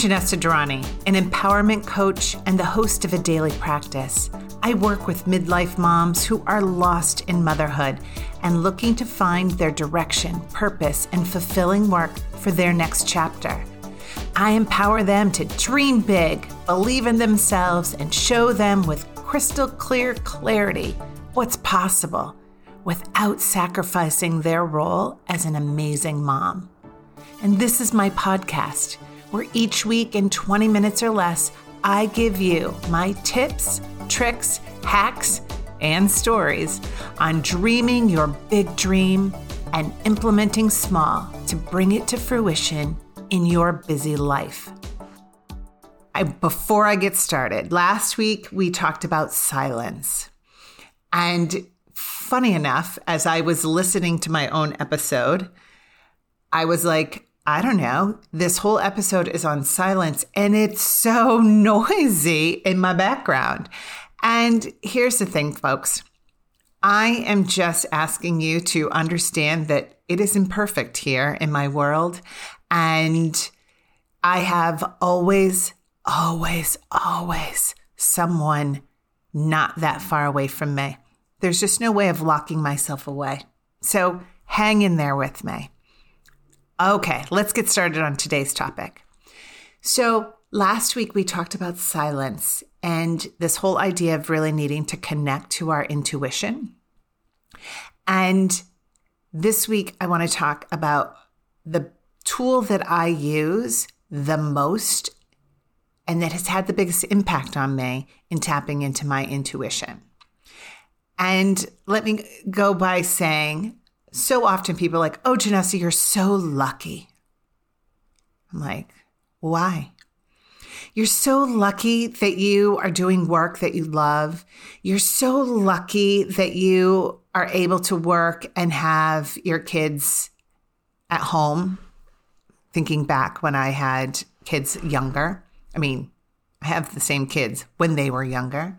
Janessa Durrani, an empowerment coach and the host of a daily practice. I work with midlife moms who are lost in motherhood and looking to find their direction, purpose, and fulfilling work for their next chapter. I empower them to dream big, believe in themselves, and show them with crystal clear clarity what's possible without sacrificing their role as an amazing mom. And this is my podcast, where each week in 20 minutes or less, I give you my tips, tricks, hacks, and stories on dreaming your big dream and implementing small to bring it to fruition in your busy life. I, before I get started, last week we talked about silence. And funny enough, as I was listening to my own episode, I was like, I don't know, this whole episode is on silence and it's so noisy in my background. And here's the thing, folks I am just asking you to understand that it is imperfect here in my world. And I have always, always, always someone not that far away from me. There's just no way of locking myself away. So hang in there with me. Okay, let's get started on today's topic. So, last week we talked about silence and this whole idea of really needing to connect to our intuition. And this week I want to talk about the tool that I use the most and that has had the biggest impact on me in tapping into my intuition. And let me go by saying so often people are like, oh, Janessa, you're so lucky. I'm like, why? You're so lucky that you are doing work that you love. You're so lucky that you are able to work and have your kids at home. Thinking back when I had kids younger, I mean, I have the same kids when they were younger.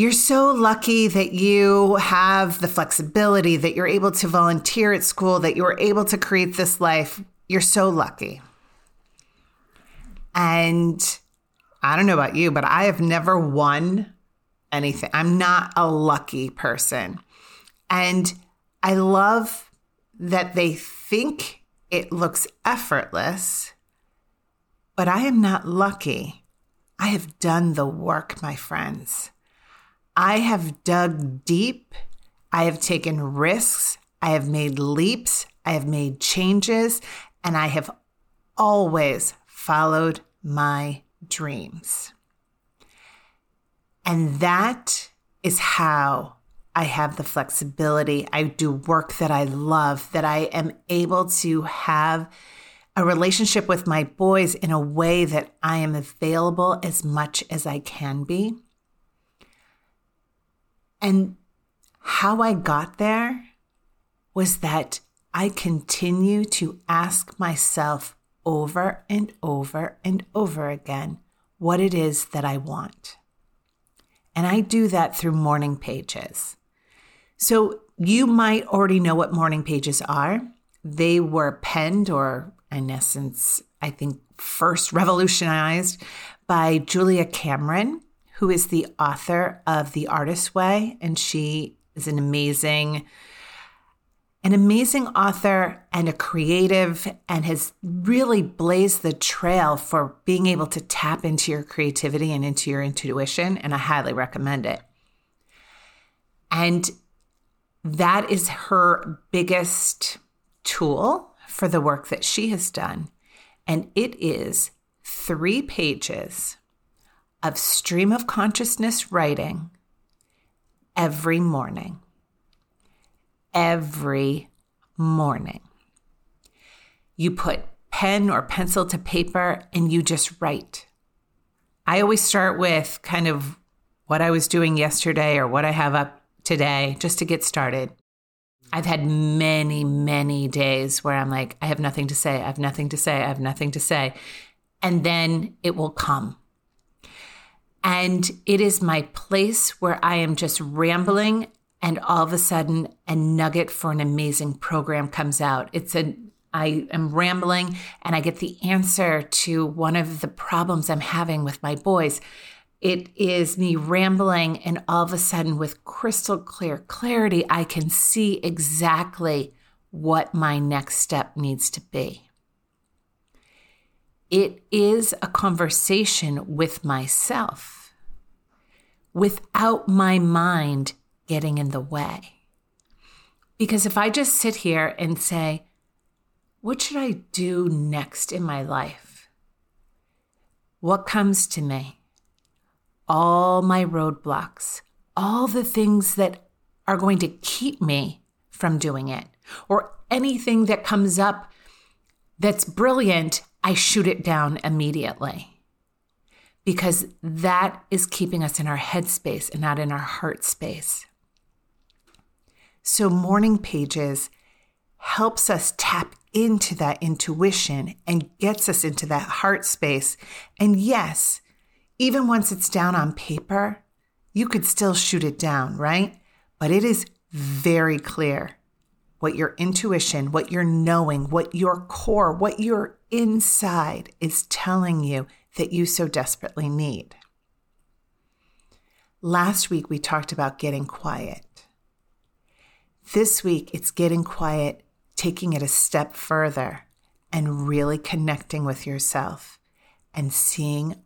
You're so lucky that you have the flexibility, that you're able to volunteer at school, that you were able to create this life. You're so lucky. And I don't know about you, but I have never won anything. I'm not a lucky person. And I love that they think it looks effortless, but I am not lucky. I have done the work, my friends. I have dug deep. I have taken risks. I have made leaps. I have made changes. And I have always followed my dreams. And that is how I have the flexibility. I do work that I love, that I am able to have a relationship with my boys in a way that I am available as much as I can be. And how I got there was that I continue to ask myself over and over and over again what it is that I want. And I do that through morning pages. So you might already know what morning pages are. They were penned, or in essence, I think first revolutionized by Julia Cameron who is the author of The Artist's Way. And she is an amazing, an amazing author and a creative and has really blazed the trail for being able to tap into your creativity and into your intuition. And I highly recommend it. And that is her biggest tool for the work that she has done. And it is three pages of stream of consciousness writing every morning. Every morning. You put pen or pencil to paper and you just write. I always start with kind of what I was doing yesterday or what I have up today just to get started. I've had many, many days where I'm like, I have nothing to say. I have nothing to say. I have nothing to say. And then it will come. And it is my place where I am just rambling and all of a sudden a nugget for an amazing program comes out. It's a I am rambling and I get the answer to one of the problems I'm having with my boys. It is me rambling, and all of a sudden, with crystal clear clarity, I can see exactly what my next step needs to be. It is a conversation with myself without my mind getting in the way. Because if I just sit here and say, what should I do next in my life? What comes to me? All my roadblocks, all the things that are going to keep me from doing it, or anything that comes up that's brilliant, I shoot it down immediately. Because that is keeping us in our head space and not in our heart space. So, morning pages helps us tap into that intuition and gets us into that heart space. And yes, even once it's down on paper, you could still shoot it down, right? But it is very clear what your intuition, what your knowing, what your core, what your inside is telling you that you so desperately need. Last week, we talked about getting quiet. This week, it's getting quiet taking it a step further and really connecting with yourself and seeing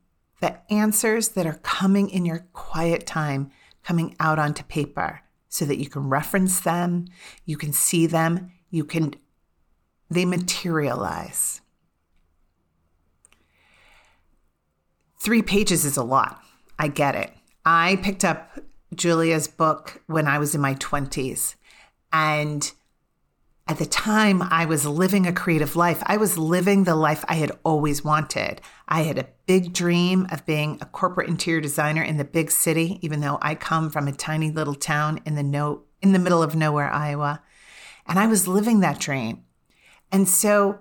the answers that are coming in your quiet time coming out onto paper so that you can reference them, you can see them, you can, they materialize. Three pages is a lot. I get it. I picked up Julia's book when I was in my 20s and at the time I was living a creative life. I was living the life I had always wanted. I had a big dream of being a corporate interior designer in the big city, even though I come from a tiny little town in the no in the middle of nowhere, Iowa. And I was living that dream. And so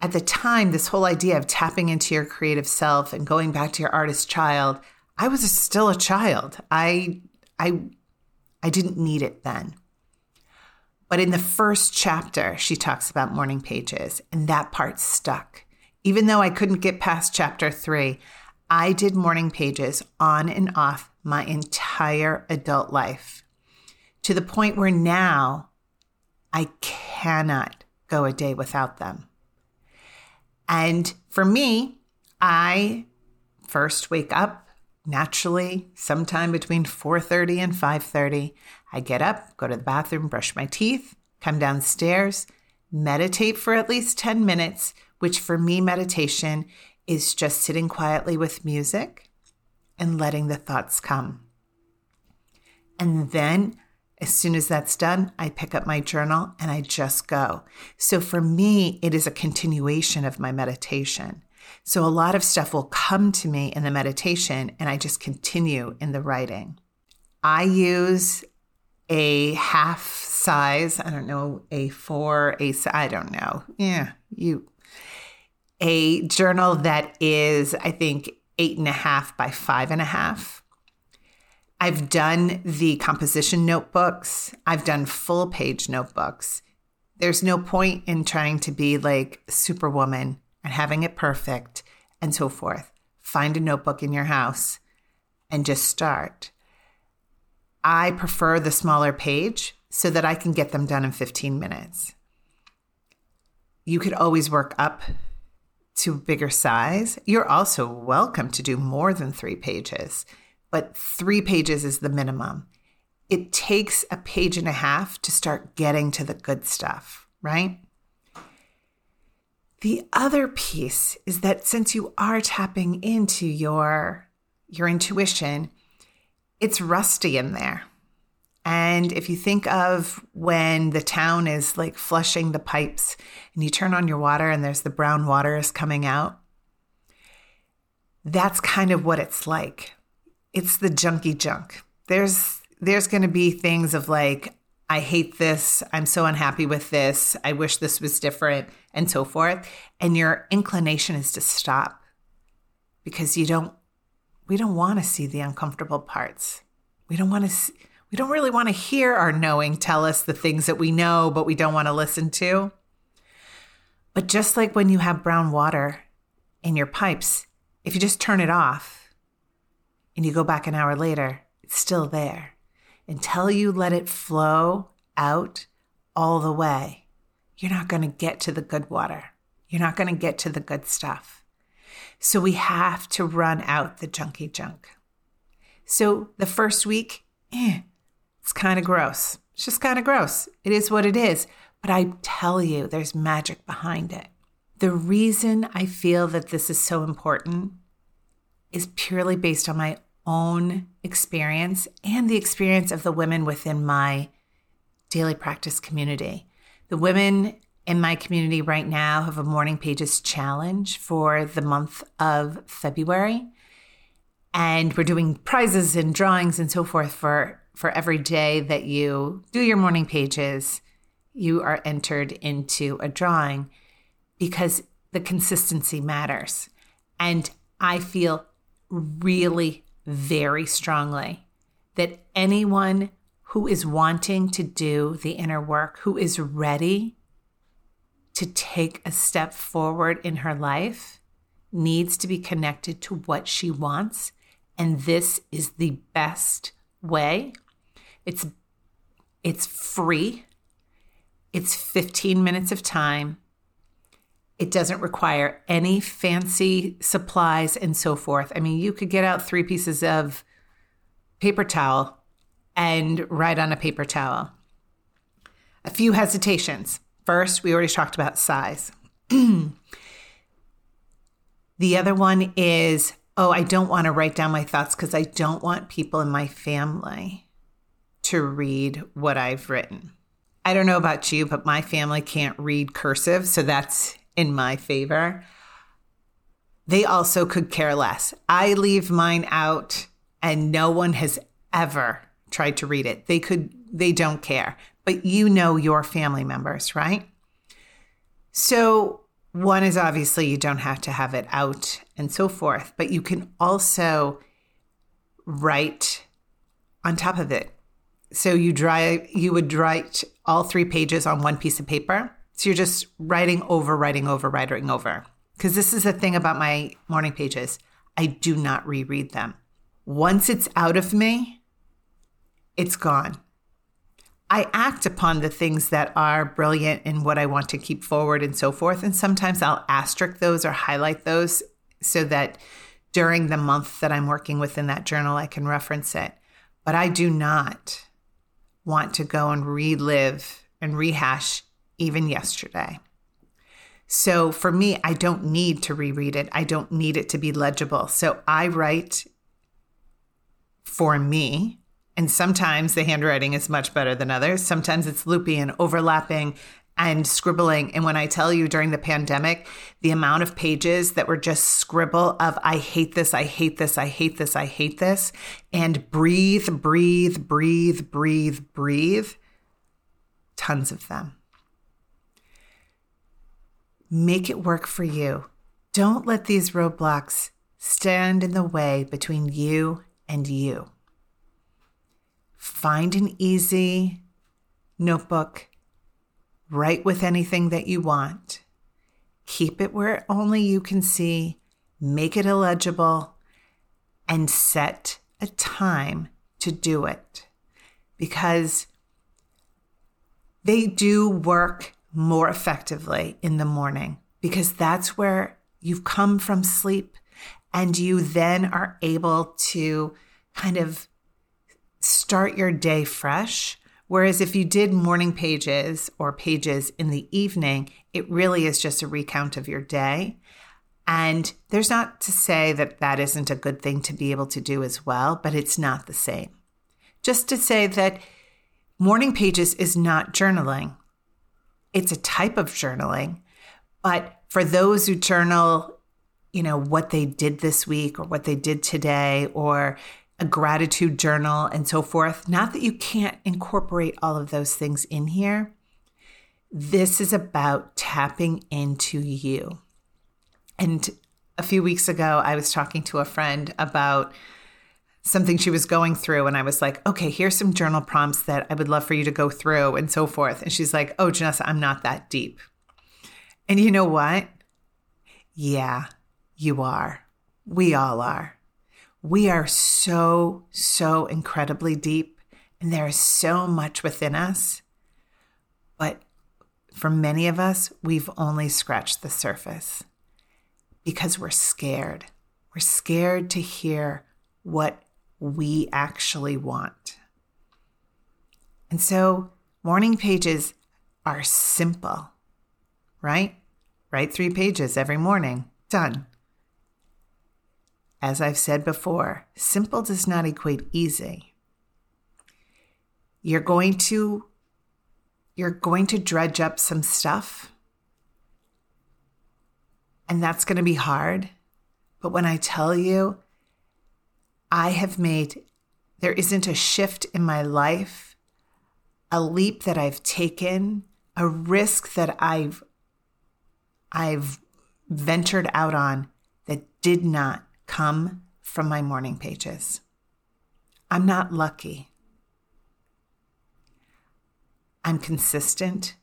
at the time, this whole idea of tapping into your creative self and going back to your artist child, I was still a child. I I I didn't need it then. But in the first chapter, she talks about morning pages, and that part stuck. Even though I couldn't get past chapter three, I did morning pages on and off my entire adult life to the point where now I cannot go a day without them. And for me, I first wake up naturally sometime between 4:30 and 5:30 I get up, go to the bathroom, brush my teeth, come downstairs, meditate for at least 10 minutes, which for me, meditation is just sitting quietly with music and letting the thoughts come. And then, as soon as that's done, I pick up my journal and I just go. So for me, it is a continuation of my meditation. So a lot of stuff will come to me in the meditation and I just continue in the writing. I use a half size, I don't know, A4, A, I don't know. Yeah, you, a journal that is, I think, eight and a half by five and a half. I've done the composition notebooks. I've done full page notebooks. There's no point in trying to be like Superwoman and having it perfect and so forth. Find a notebook in your house and just start. I prefer the smaller page so that I can get them done in 15 minutes. You could always work up to bigger size. You're also welcome to do more than three pages, but three pages is the minimum. It takes a page and a half to start getting to the good stuff, right? The other piece is that since you are tapping into your your intuition, it's rusty in there. And if you think of when the town is like flushing the pipes and you turn on your water and there's the brown water is coming out, that's kind of what it's like. It's the junky junk. There's there's going to be things of like I hate this, I'm so unhappy with this, I wish this was different and so forth, and your inclination is to stop because you don't we don't want to see the uncomfortable parts. We don't want to we don't really want to hear our knowing tell us the things that we know but we don't want to listen to. But just like when you have brown water in your pipes, if you just turn it off and you go back an hour later, it's still there. Until you let it flow out all the way, you're not going to get to the good water. You're not going to get to the good stuff. So we have to run out the junky junk. So the first week, eh, it's kind of gross. It's just kind of gross. It is what it is. But I tell you, there's magic behind it. The reason I feel that this is so important is purely based on my own experience and the experience of the women within my daily practice community. The women in my community right now have a morning pages challenge for the month of February. And we're doing prizes and drawings and so forth for, for every day that you do your morning pages. You are entered into a drawing because the consistency matters. And I feel really very strongly that anyone who is wanting to do the inner work, who is ready to take a step forward in her life, needs to be connected to what she wants. And this is the best way. It's it's free. It's 15 minutes of time. It doesn't require any fancy supplies and so forth. I mean, you could get out three pieces of paper towel and write on a paper towel. A few hesitations. First, we already talked about size. the other one is oh, I don't want to write down my thoughts because I don't want people in my family to read what I've written. I don't know about you, but my family can't read cursive, so that's in my favor. They also could care less. I leave mine out and no one has ever tried to read it. They could they don't care. But you know your family members, right? So one is obviously you don't have to have it out and so forth, but you can also write on top of it. So you dry you would write all three pages on one piece of paper so you're just writing over, writing over, writing over. Because this is the thing about my morning pages I do not reread them. Once it's out of me, it's gone. I act upon the things that are brilliant and what I want to keep forward and so forth. And sometimes I'll asterisk those or highlight those so that during the month that I'm working within that journal, I can reference it. But I do not want to go and relive and rehash even yesterday. So for me, I don't need to reread it. I don't need it to be legible. So I write for me. And sometimes the handwriting is much better than others. Sometimes it's loopy and overlapping and scribbling. And when I tell you during the pandemic, the amount of pages that were just scribble of, I hate this, I hate this, I hate this, I hate this, and breathe, breathe, breathe, breathe, breathe, tons of them. Make it work for you. Don't let these roadblocks stand in the way between you and you. Find an easy notebook. Write with anything that you want. Keep it where only you can see. Make it illegible and set a time to do it because they do work more effectively in the morning because that's where you've come from sleep and you then are able to kind of start your day fresh. Whereas if you did morning pages or pages in the evening, it really is just a recount of your day. And there's not to say that that isn't a good thing to be able to do as well, but it's not the same. Just to say that morning pages is not journaling it's a type of journaling. But for those who journal, you know, what they did this week or what they did today or a gratitude journal and so forth, not that you can't incorporate all of those things in here. This is about tapping into you. And a few weeks ago, I was talking to a friend about something she was going through and I was like, okay, here's some journal prompts that I would love for you to go through and so forth. And she's like, oh, Janessa, I'm not that deep. And you know what? Yeah, you are. We all are. We are so, so incredibly deep, and there is so much within us. But for many of us, we've only scratched the surface because we're scared. We're scared to hear what we actually want. And so, morning pages are simple, right? Write three pages every morning. Done. As I've said before, simple does not equate easy. You're going to you're going to dredge up some stuff. And that's going to be hard. But when I tell you I have made there isn't a shift in my life, a leap that I've taken, a risk that I've I've ventured out on that did not come from my morning pages. I'm not lucky. I'm consistent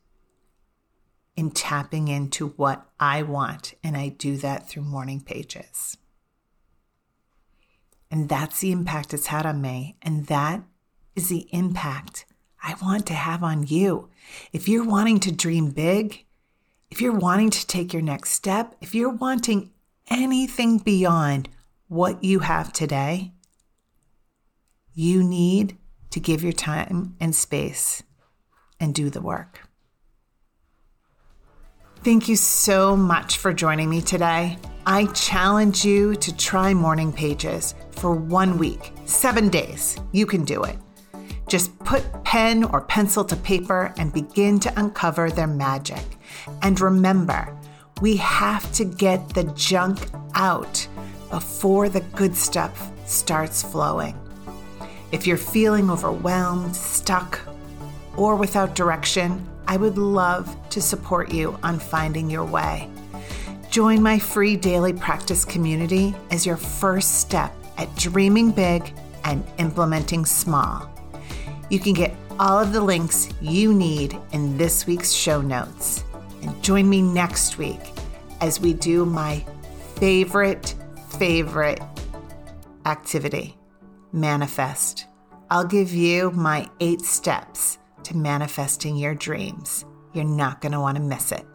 in tapping into what I want, and I do that through morning pages. And that's the impact it's had on me, and that is the impact I want to have on you. If you're wanting to dream big, if you're wanting to take your next step, if you're wanting anything beyond what you have today, you need to give your time and space and do the work. Thank you so much for joining me today. I challenge you to try morning pages for one week, seven days. You can do it. Just put pen or pencil to paper and begin to uncover their magic. And remember, we have to get the junk out before the good stuff starts flowing. If you're feeling overwhelmed, stuck, or without direction, I would love to support you on finding your way. Join my free daily practice community as your first step at dreaming big and implementing small. You can get all of the links you need in this week's show notes. And join me next week as we do my favorite, favorite activity manifest. I'll give you my eight steps to manifesting your dreams. You're not going to want to miss it.